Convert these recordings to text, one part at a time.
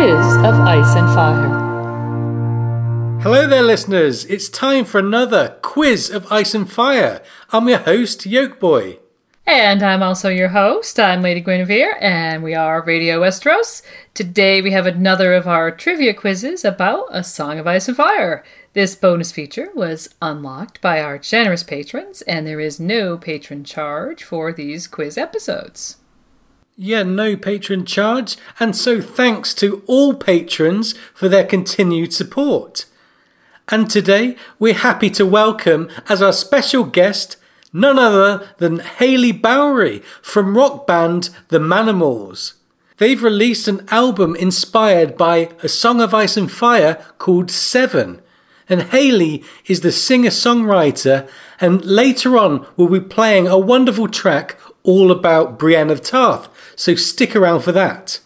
Quiz of Ice and Fire. Hello there, listeners. It's time for another Quiz of Ice and Fire. I'm your host, yolkboy. And I'm also your host. I'm Lady Guinevere, and we are Radio Westeros. Today we have another of our trivia quizzes about A Song of Ice and Fire. This bonus feature was unlocked by our generous patrons, and there is no patron charge for these quiz episodes. Yeah, no patron charge, and so thanks to all patrons for their continued support. And today we're happy to welcome as our special guest none other than Haley Bowery from rock band The Manimals. They've released an album inspired by A Song of Ice and Fire called Seven. And Haley is the singer songwriter, and later on we'll be playing a wonderful track all about Brienne of Tarth, so stick around for that.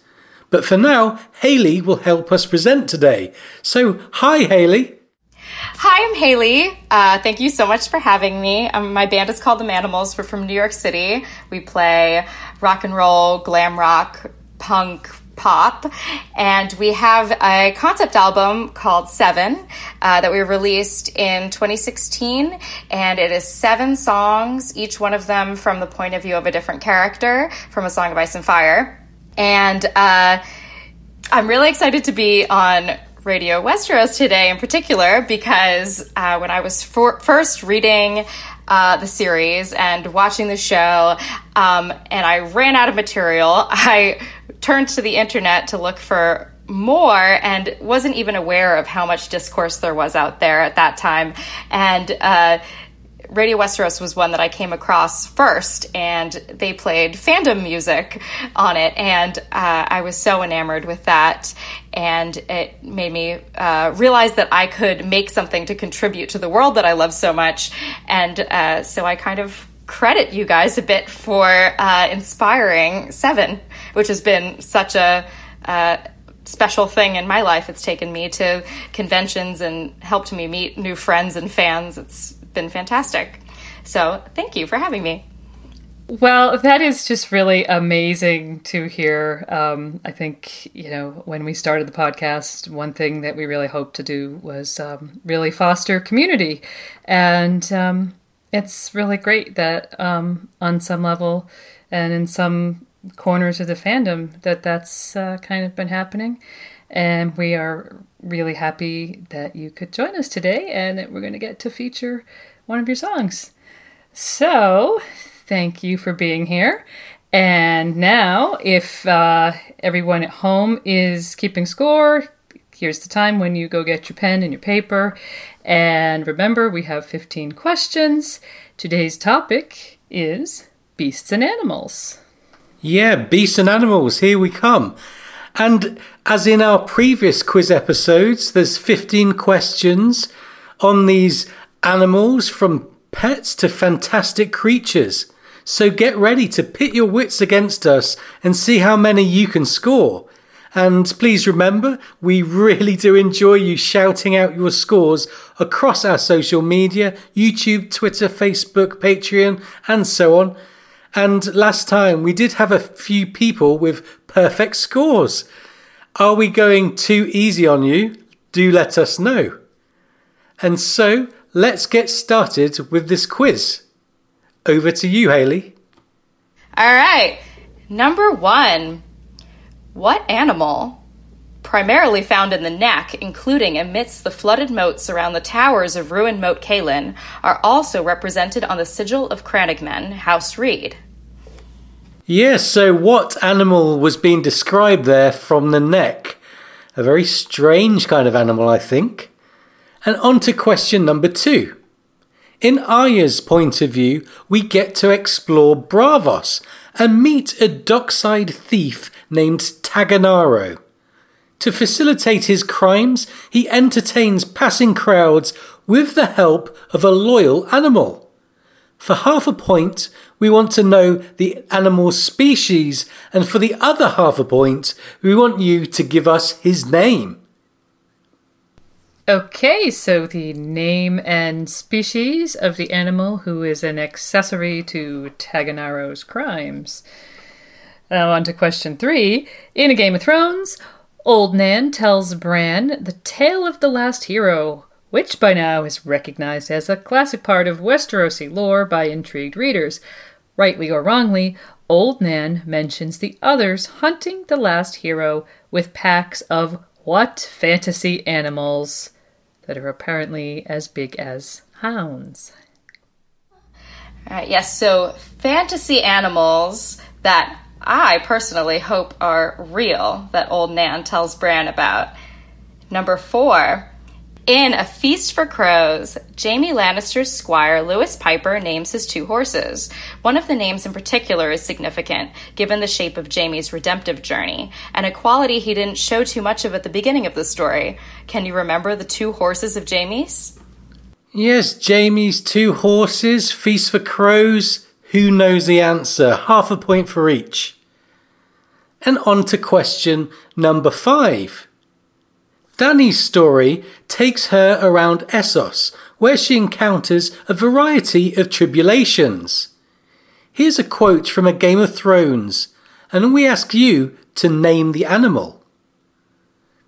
But for now, Haley will help us present today. So, hi, Haley. Hi, I'm Haley. Uh, thank you so much for having me. Um, my band is called The Manimals. We're from New York City. We play rock and roll, glam rock, punk, pop. And we have a concept album called Seven uh, that we released in 2016. And it is seven songs, each one of them from the point of view of a different character from A Song of Ice and Fire. And uh, I'm really excited to be on Radio Westeros today in particular because uh, when I was for- first reading uh, the series and watching the show, um, and I ran out of material, I turned to the internet to look for more and wasn't even aware of how much discourse there was out there at that time. And uh, Radio Westeros was one that I came across first, and they played fandom music on it, and uh, I was so enamored with that, and it made me uh, realize that I could make something to contribute to the world that I love so much, and uh, so I kind of credit you guys a bit for uh, inspiring Seven, which has been such a uh, special thing in my life. It's taken me to conventions and helped me meet new friends and fans. It's been fantastic. So thank you for having me. Well, that is just really amazing to hear. Um, I think, you know, when we started the podcast, one thing that we really hoped to do was um, really foster community. And um, it's really great that um, on some level and in some corners of the fandom that that's uh, kind of been happening. And we are really happy that you could join us today and that we're going to get to feature one of your songs. So, thank you for being here. And now, if uh, everyone at home is keeping score, here's the time when you go get your pen and your paper. And remember, we have 15 questions. Today's topic is beasts and animals. Yeah, beasts and animals, here we come. And as in our previous quiz episodes, there's 15 questions on these animals from pets to fantastic creatures. So get ready to pit your wits against us and see how many you can score. And please remember, we really do enjoy you shouting out your scores across our social media YouTube, Twitter, Facebook, Patreon, and so on. And last time we did have a few people with perfect scores. Are we going too easy on you? Do let us know. And so let's get started with this quiz. Over to you, Haley. All right. Number one What animal, primarily found in the neck, including amidst the flooded moats around the towers of ruined Moat Cailin, are also represented on the sigil of Crannogmen, House Reed? Yes, so what animal was being described there from the neck? A very strange kind of animal, I think. And on to question number two. In Arya's point of view, we get to explore Braavos and meet a dockside thief named Tagganaro. To facilitate his crimes, he entertains passing crowds with the help of a loyal animal. For half a point, we want to know the animal species, and for the other half a point, we want you to give us his name. Okay, so the name and species of the animal who is an accessory to Tagganaro's crimes. Now, on to question three. In a Game of Thrones, Old Nan tells Bran the tale of the last hero, which by now is recognized as a classic part of Westerosi lore by intrigued readers. Rightly or wrongly, Old Nan mentions the others hunting the last hero with packs of what fantasy animals that are apparently as big as hounds? All right, yes, so fantasy animals that I personally hope are real that old Nan tells Bran about. Number four, in A Feast for Crows, Jaime Lannister's squire Lewys Piper names his two horses. One of the names in particular is significant, given the shape of Jaime's redemptive journey, and a quality he didn't show too much of at the beginning of the story. Can you remember the two horses of Jaime's? Yes, Jaime's two horses, Feast for Crows. Who knows the answer? Half a point for each. And on to question number five. Dany's story takes her around Essos, where she encounters a variety of tribulations. Here's a quote from a Game of Thrones, and we ask you to name the animal.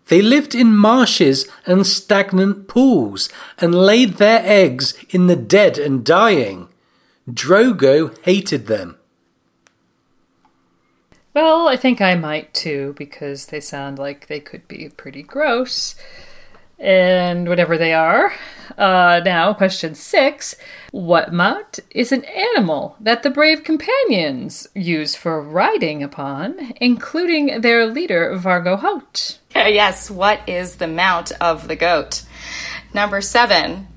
They lived in marshes and stagnant pools, and laid their eggs in the dead and dying. Drogo hated them. Well, I think I might too, because they sound like they could be pretty gross. And whatever they are. Uh, now, question six What mount is an animal that the brave companions use for riding upon, including their leader, Vargo Hoat? yes, what is the mount of the goat? Number seven.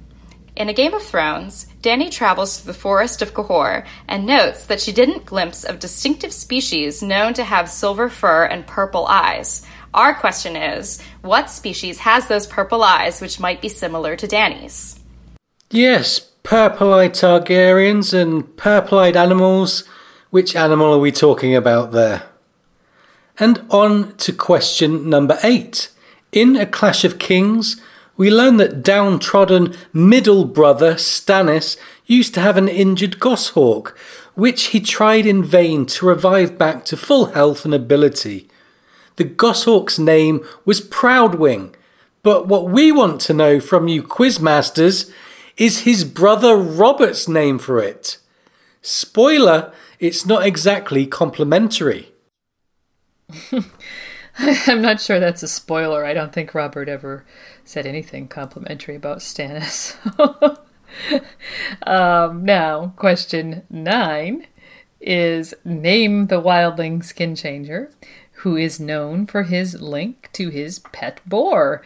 In A Game of Thrones, Dany travels through the forest of Qohor and notes that she didn't glimpse of distinctive species known to have silver fur and purple eyes. Our question is what species has those purple eyes which might be similar to Dany's? Yes, purple eyed Targaryens and purple eyed animals. Which animal are we talking about there? And on to question number eight. In A Clash of Kings, we learn that downtrodden middle brother Stannis used to have an injured goshawk, which he tried in vain to revive back to full health and ability. The goshawk's name was Proudwing, but what we want to know from you quizmasters is his brother Robert's name for it. Spoiler, it's not exactly complimentary. I'm not sure that's a spoiler. I don't think Robert ever said anything complimentary about Stannis. um, now, question nine is name the wildling skin changer who is known for his link to his pet boar.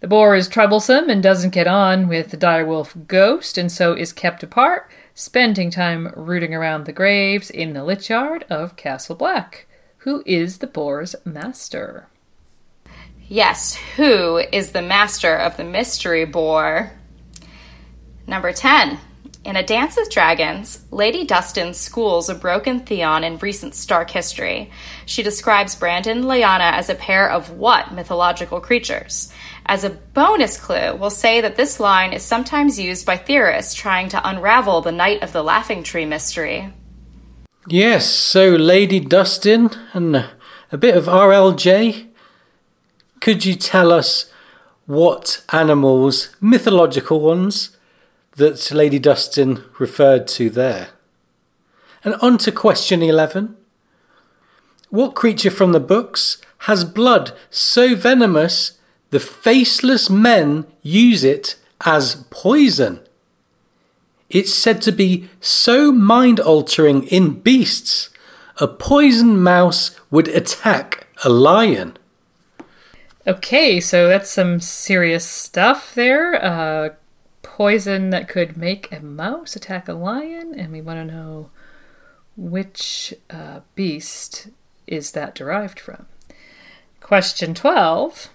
The boar is troublesome and doesn't get on with the direwolf ghost, and so is kept apart, spending time rooting around the graves in the lich yard of Castle Black. Who is the boar's master? Yes, who is the master of the mystery boar? Number 10. In A Dance with Dragons, Lady Dustin schools a broken Theon in recent Stark history. She describes Brandon and Lyanna as a pair of what mythological creatures? As a bonus clue, we'll say that this line is sometimes used by theorists trying to unravel the Knight of the Laughing Tree mystery. Yes, so Lady Dustin and a bit of RLJ. Could you tell us what animals, mythological ones, that Lady Dustin referred to there? And on to question 11. What creature from the books has blood so venomous the faceless men use it as poison? It's said to be so mind altering in beasts, a poisoned mouse would attack a lion. Okay, so that's some serious stuff there. Uh, poison that could make a mouse attack a lion, and we want to know which uh, beast is that derived from. Question 12.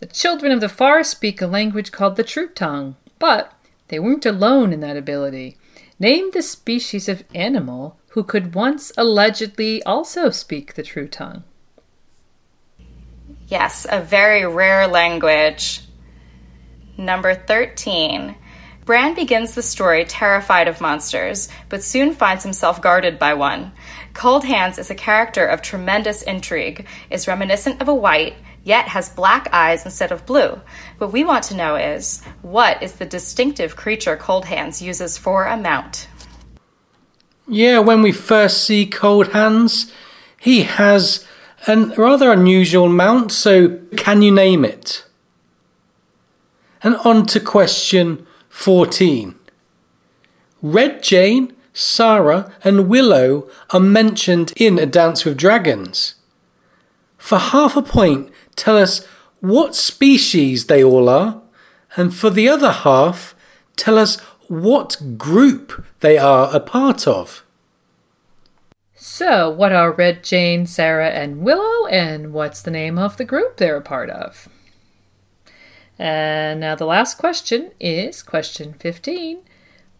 The children of the forest speak a language called the True Tongue, but they weren't alone in that ability. Name the species of animal who could once allegedly also speak the true tongue. Yes, a very rare language. Number 13. Bran begins the story terrified of monsters, but soon finds himself guarded by one. Cold Hands is a character of tremendous intrigue, is reminiscent of a white, yet has black eyes instead of blue. What we want to know is what is the distinctive creature Cold Hands uses for a mount? Yeah, when we first see Cold Hands, he has a rather unusual mount, so can you name it? And on to question 14. Red Jane, Sarah, and Willow are mentioned in A Dance with Dragons. For half a point, tell us what species they all are, and for the other half, tell us what group they are a part of. So, what are Red Jane, Sarah, and Willow, and what's the name of the group they're a part of? And now the last question is question 15.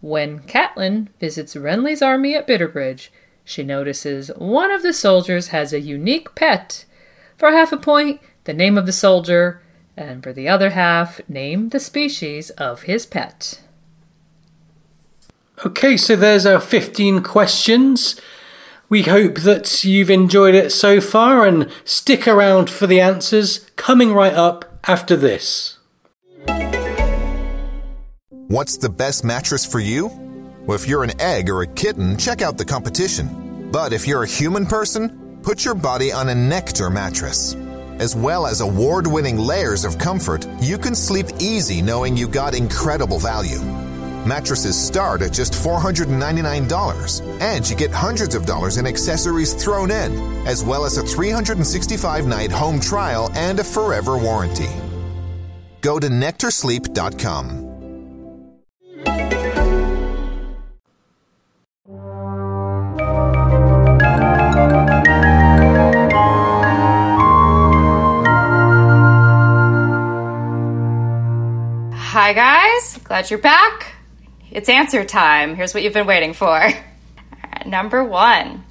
When Catelyn visits Renly's army at Bitterbridge, she notices one of the soldiers has a unique pet. For half a point, the name of the soldier, and for the other half, name the species of his pet. Okay, so there's our 15 questions. We hope that you've enjoyed it so far and stick around for the answers coming right up after this. What's the best mattress for you? Well, if you're an egg or a kitten, check out the competition. But if you're a human person, put your body on a Nectar mattress. As well as award winning layers of comfort, you can sleep easy knowing you got incredible value. Mattresses start at just $499, and you get hundreds of dollars in accessories thrown in, as well as a 365 night home trial and a forever warranty. Go to nectarsleep.com. Hi, guys. Glad you're back. It's answer time. Here's what you've been waiting for. Number one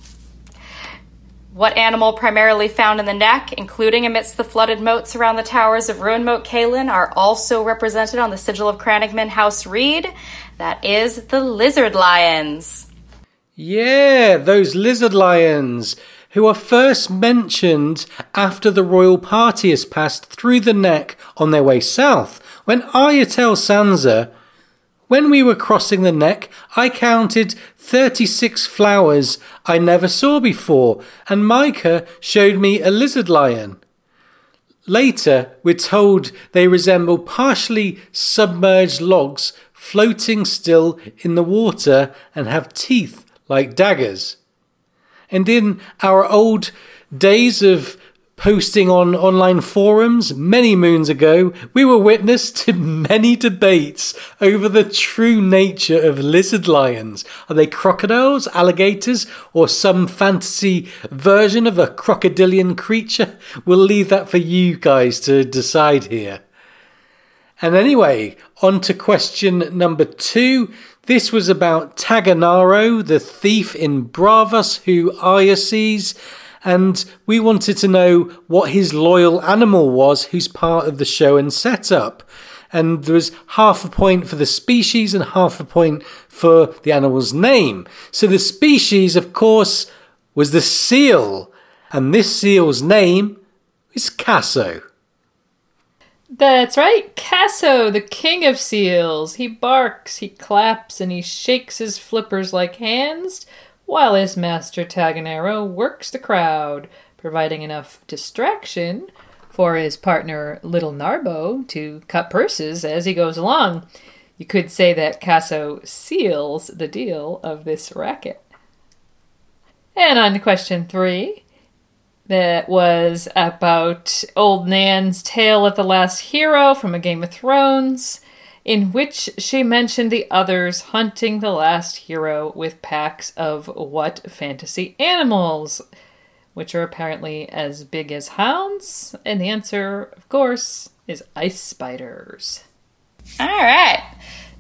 What animal primarily found in the neck, including amidst the flooded moats around the towers of ruined Moat Cailin, are also represented on the sigil of Crannogman House Reed? That is the lizard lions. Yeah, those lizard lions who are first mentioned after the royal party has passed through the neck on their way south. When Arya tells Sansa, when we were crossing the neck, I counted 36 flowers I never saw before, and Mycah showed me a lizard lion. Later, we're told they resemble partially submerged logs floating still in the water and have teeth like daggers. And in our old days of posting on online forums many moons ago, we were witness to many debates over the true nature of lizard lions. Are they crocodiles, alligators, or some fantasy version of a crocodilian creature? We'll leave that for you guys to decide here. And anyway, on to question number two. This was about Tagganaro, the thief in Braavos who Arya sees and we wanted to know what his loyal animal was who's part of the show and setup. And there was half a point for the species and half a point for the animal's name. So the species, of course, was the seal, and this seal's name is Casso. That's right, Casso, the king of seals. He barks, he claps, and he shakes his flippers like hands while his master Tagganaro works the crowd, providing enough distraction for his partner Little Narbo to cut purses as he goes along. You could say that Casso seals the deal of this racket. And on to question three. That was about Old Nan's tale of the last hero from A Game of Thrones in which she mentioned the others hunting the last hero with packs of what fantasy animals, which are apparently as big as hounds? And the answer, of course, is ice spiders. All right.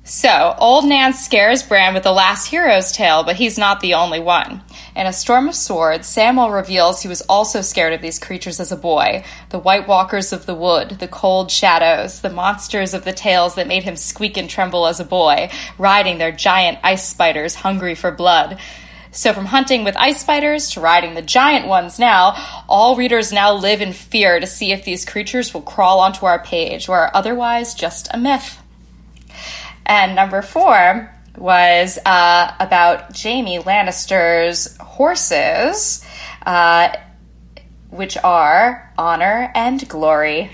So, Old Nan scares Bran with the last hero's tale, but he's not the only one. In A Storm of Swords, Samwell reveals he was also scared of these creatures as a boy the White Walkers of the Wood, the Cold Shadows, the monsters of the tales that made him squeak and tremble as a boy, riding their giant ice spiders hungry for blood. So, from hunting with ice spiders to riding the giant ones now, all readers now live in fear to see if these creatures will crawl onto our page or are otherwise just a myth. And number four was uh, about Jaime Lannister's horses, uh, which are Honor and Glory.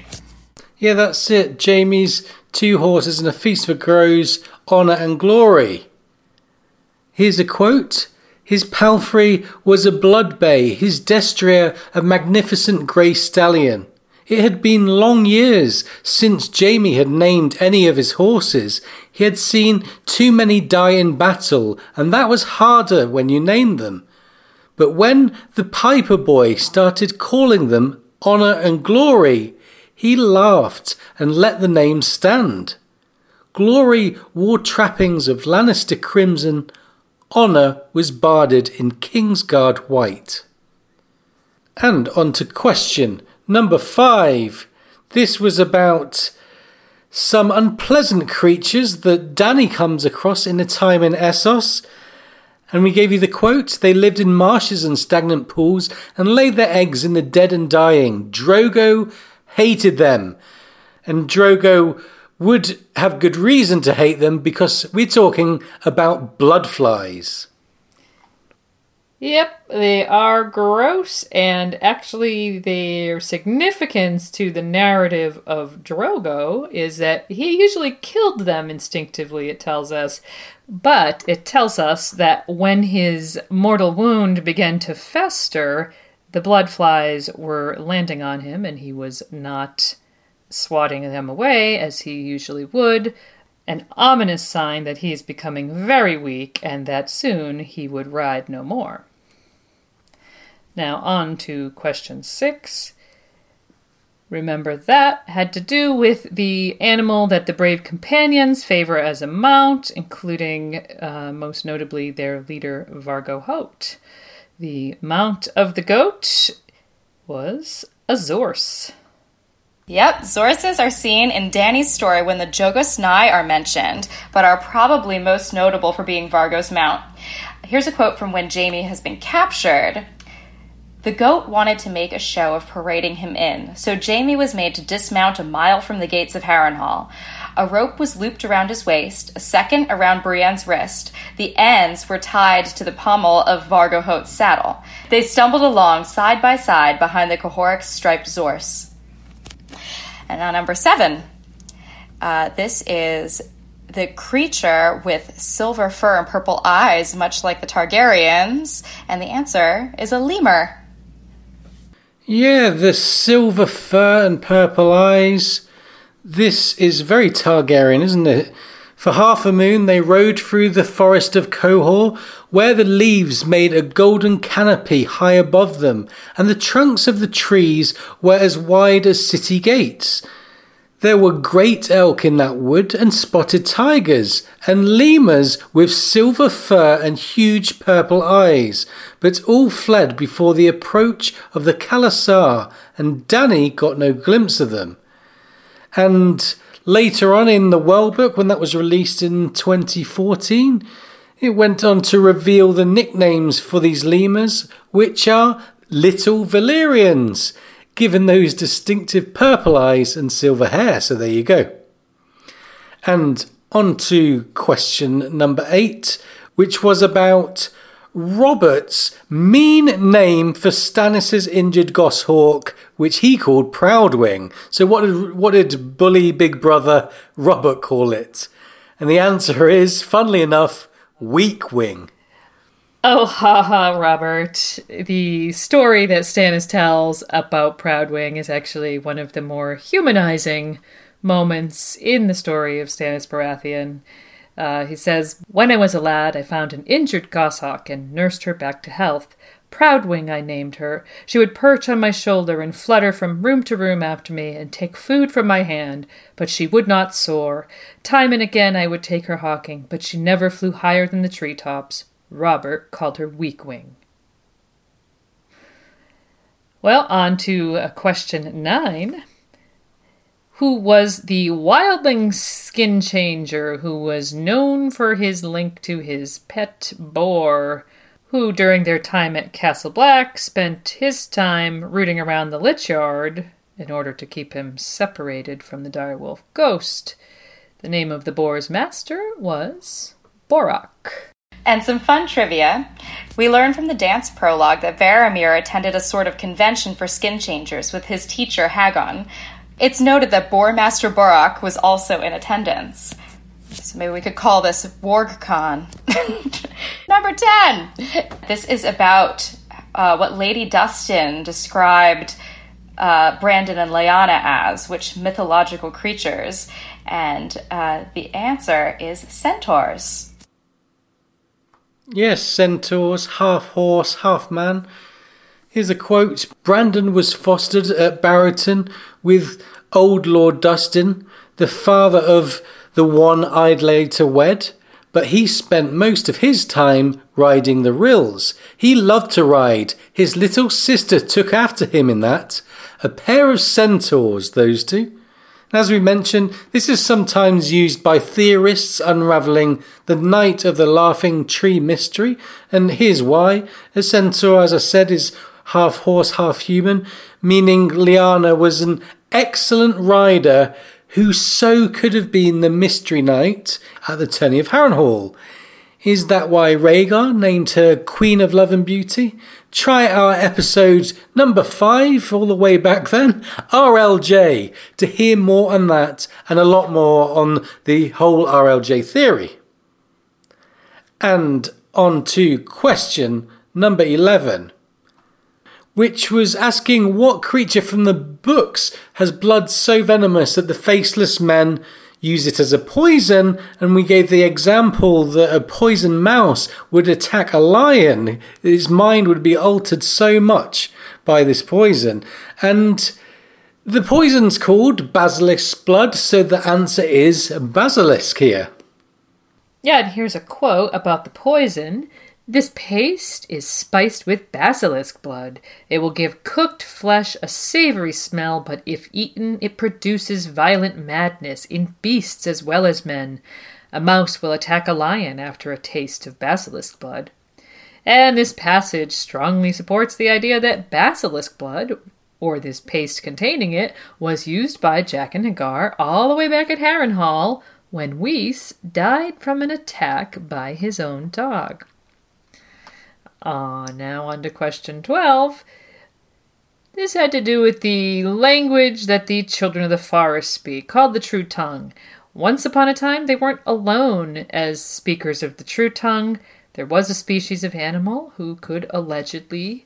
Yeah, that's it. Jaime's two horses and a feast for crows, honour and glory. Here's a quote his palfrey was a blood bay, his destrier a magnificent grey stallion. It had been long years since Jaime had named any of his horses. He had seen too many die in battle, and that was harder when you named them. But when the Piper boy started calling them Honour and Glory, he laughed and let the name stand. Glory wore trappings of Lannister crimson Honour was barded in Kingsguard white. And on to question number five. This was about some unpleasant creatures that Dany comes across in a time in Essos. And we gave you the quote They lived in marshes and stagnant pools and laid their eggs in the dead and dying. Drogo hated them. And Drogo would have good reason to hate them because we're talking about blood flies. Yep, they are gross, and actually, their significance to the narrative of Drogo is that he usually killed them instinctively, it tells us. But it tells us that when his mortal wound began to fester, the blood flies were landing on him, and he was not swatting them away as he usually would, an ominous sign that he is becoming very weak and that soon he would ride no more. Now, on to question six. Remember that had to do with the animal that the brave companions favor as a mount, including uh, most notably their leader Vargo Hoat. The mount of the goat was a Zorse. Yep, Zorses are seen in Dany's story when the Jogos Nhai are mentioned, but are probably most notable for being Vargo's mount. Here's a quote from when Jaime has been captured. The goat wanted to make a show of parading him in, so Jaime was made to dismount a mile from the gates of Harrenhal. A rope was looped around his waist, a second around Brienne's wrist. The ends were tied to the pommel of Vargo Hoat's saddle. They stumbled along side by side behind the Qohorik striped Zorse. And now, number seven. Uh, this is the creature with silver fur and purple eyes, much like the Targaryens. And the answer is a lemur. Yeah, the silver fur and purple eyes. This is very Targaryen, isn't it? For half a moon, they rode through the forest of Qohor, where the leaves made a golden canopy high above them, and the trunks of the trees were as wide as city gates. There were great elk in that wood, and spotted tigers, and lemurs with silver fur and huge purple eyes, but all fled before the approach of the khalasar, and Dany got no glimpse of them. And Later on in the Well Book, when that was released in 2014, it went on to reveal the nicknames for these lemurs, which are Little Valyrians, given those distinctive purple eyes and silver hair. So there you go. And on to question number eight, which was about Robert's mean name for Stannis's injured goshawk, which he called Proudwing. So what did what did bully big brother Robert call it? And the answer is, funnily enough, Weak Wing. Oh, ha, Robert. The story that Stannis tells about Proudwing is actually one of the more humanizing moments in the story of Stannis Baratheon. Uh, he says, When I was a lad, I found an injured goshawk and nursed her back to health. Proudwing, I named her. She would perch on my shoulder and flutter from room to room after me and take food from my hand, but she would not soar. Time and again I would take her hawking, but she never flew higher than the tree tops. Robert called her Weakwing. Well, on to uh, question nine who was the wildling skin changer who was known for his link to his pet boar, who during their time at Castle Black spent his time rooting around the Lich Yard in order to keep him separated from the direwolf ghost. The name of the boar's master was Borroq. And some fun trivia. We learn from the dance prologue that Varamir attended a sort of convention for skin changers with his teacher Haggon. It's noted that Boar Master Borroq was also in attendance. So maybe we could call this WargCon. Number 10. This is about uh, what Lady Dustin described uh, Brandon and Lyanna as, which mythological creatures. And uh, the answer is centaurs. Yes, centaurs, half horse, half man. Here's a quote Brandon was fostered at Barrowton with old Lord Dustin, the father of the one I'd to wed, but he spent most of his time riding the rills. He loved to ride. His little sister took after him in that. A pair of centaurs, those two. As we mentioned, this is sometimes used by theorists unravelling the Knight of the Laughing Tree mystery, and here's why. A centaur, as I said, is half horse, half human, meaning Lyanna was an excellent rider who so could have been the Mystery Knight at the tourney of Harrenhal. Is that why Rhaegar named her Queen of Love and Beauty? Try our episode number five, all the way back then, RLJ, to hear more on that and a lot more on the whole RLJ theory. And on to question number 11, which was asking what creature from the books has blood so venomous that the faceless men use it as a poison, and we gave the example that a poison mouse would attack a lion. Its mind would be altered so much by this poison. And the poison's called basilisk's blood, so the answer is basilisk here. Yeah, and here's a quote about the poison. This paste is spiced with basilisk blood. It will give cooked flesh a savory smell, but if eaten, it produces violent madness in beasts as well as men. A mouse will attack a lion after a taste of basilisk blood. And this passage strongly supports the idea that basilisk blood, or this paste containing it, was used by Jaqen H'ghar all the way back at Harrenhal when Weese died from an attack by his own dog. Ah, now on to question 12. This had to do with the language that the children of the forest speak, called the True Tongue. Once upon a time, they weren't alone as speakers of the True Tongue. There was a species of animal who could allegedly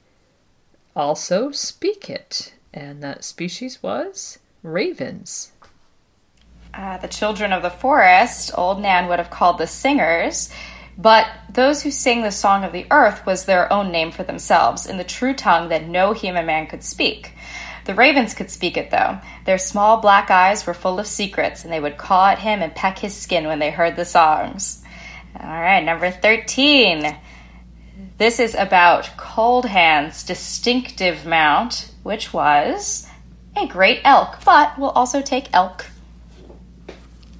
also speak it, and that species was ravens. Uh, the children of the forest, Old Nan would have called the singers. But those who sang the song of the earth was their own name for themselves, in the true tongue that no human man could speak. The ravens could speak it, though. Their small black eyes were full of secrets, and they would caw at him and peck his skin when they heard the songs. All right, number 13. This is about Cold Hand's distinctive mount, which was a great elk, but we'll also take elk.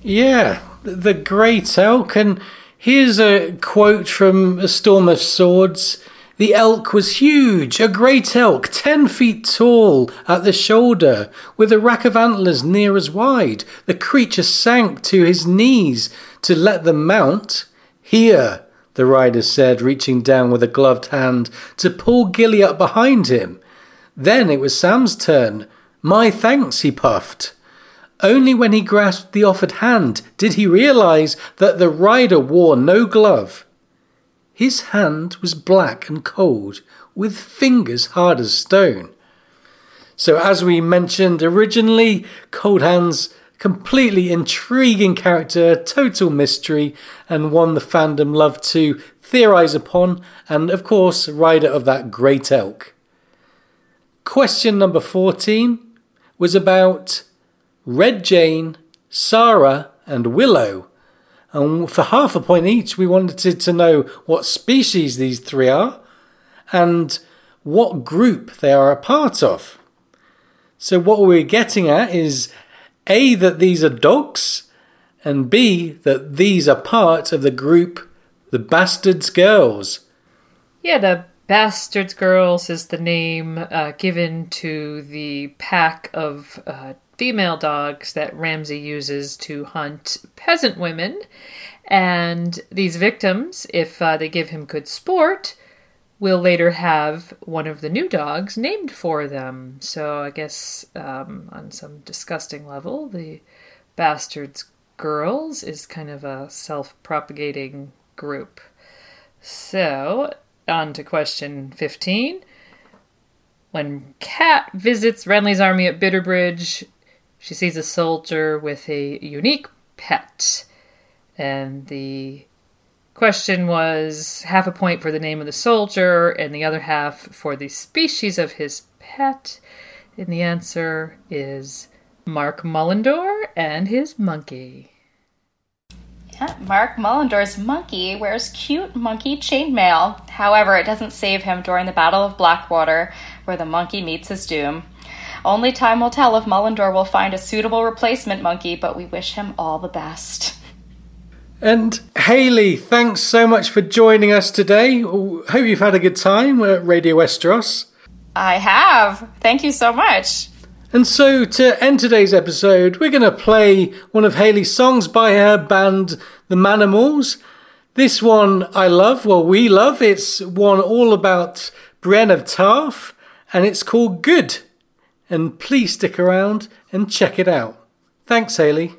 Yeah, the great elk, and Here's a quote from A Storm of Swords. The elk was huge, a great elk, ten feet tall at the shoulder, with a rack of antlers near as wide. The creature sank to his knees to let them mount. Here, the rider said, reaching down with a gloved hand to pull Gilly up behind him. Then it was Sam's turn. My thanks, he puffed. Only when he grasped the offered hand did he realize that the rider wore no glove. His hand was black and cold, with fingers hard as stone. So, as we mentioned originally, Cold Hand's completely intriguing character, total mystery, and one the fandom loved to theorize upon, and of course, rider of that great elk. Question number 14 was about Red Jane, Sarah, and Willow. And for half a point each, we wanted to know what species these three are and what group they are a part of. So, what we're getting at is A, that these are dogs, and B, that these are part of the group The Bastards Girls. Yeah, the Bastards Girls is the name uh, given to the pack of uh, female dogs that Ramsay uses to hunt peasant women. And these victims, if uh, they give him good sport, will later have one of the new dogs named for them. So I guess um, on some disgusting level, the Bastards Girls is kind of a self propagating group. So on to question 15. When Cat visits Renly's army at Bitterbridge, she sees a soldier with a unique pet. And the question was half a point for the name of the soldier and the other half for the species of his pet. And the answer is Mark Mullendore and his monkey. Yeah, Mark Mullendore's monkey wears cute monkey chainmail. However, it doesn't save him during the Battle of Blackwater, where the monkey meets his doom. Only time will tell if Mullendore will find a suitable replacement monkey, but we wish him all the best. And Haley, thanks so much for joining us today. Hope you've had a good time at Radio Westeros. I have. Thank you so much. And so, to end today's episode, we're going to play one of Haley's songs by her band, The Manimals. This one I love, well, we love. It's one all about Brienne of Tarth, and it's called Good and please stick around and check it out. Thanks, Haley.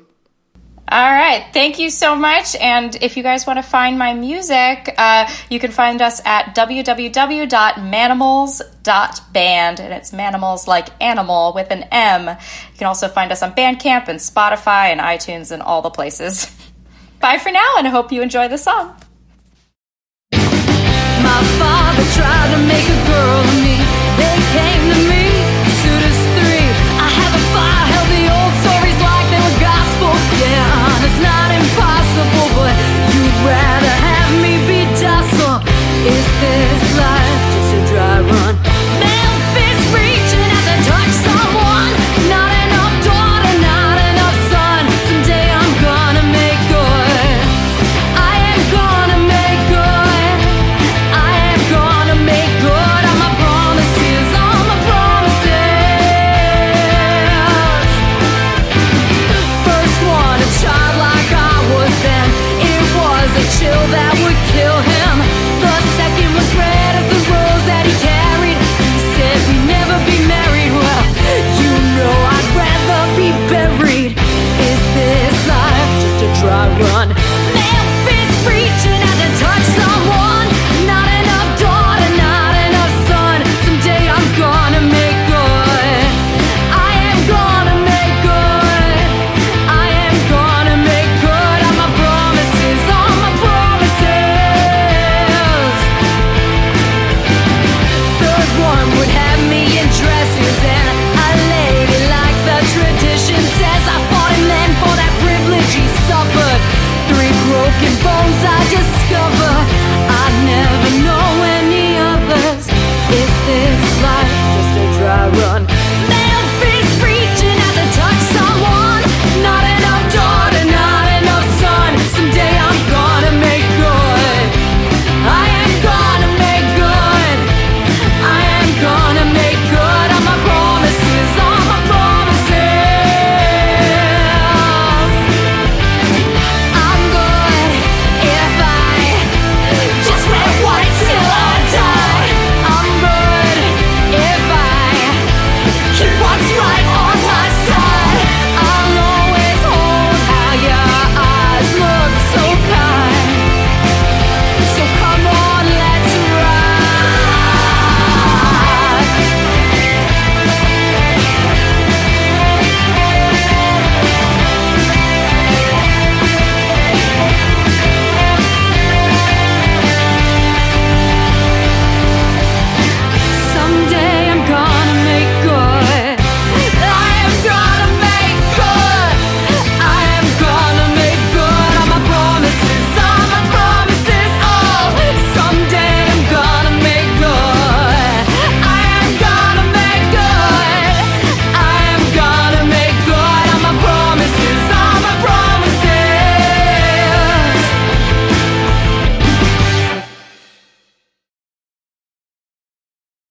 All right. Thank you so much. And if you guys want to find my music, uh, you can find us at www.manimals.band. And it's manimals like animal with an M. You can also find us on Bandcamp and Spotify and iTunes and all the places. Bye for now, and I hope you enjoy the song. My father tried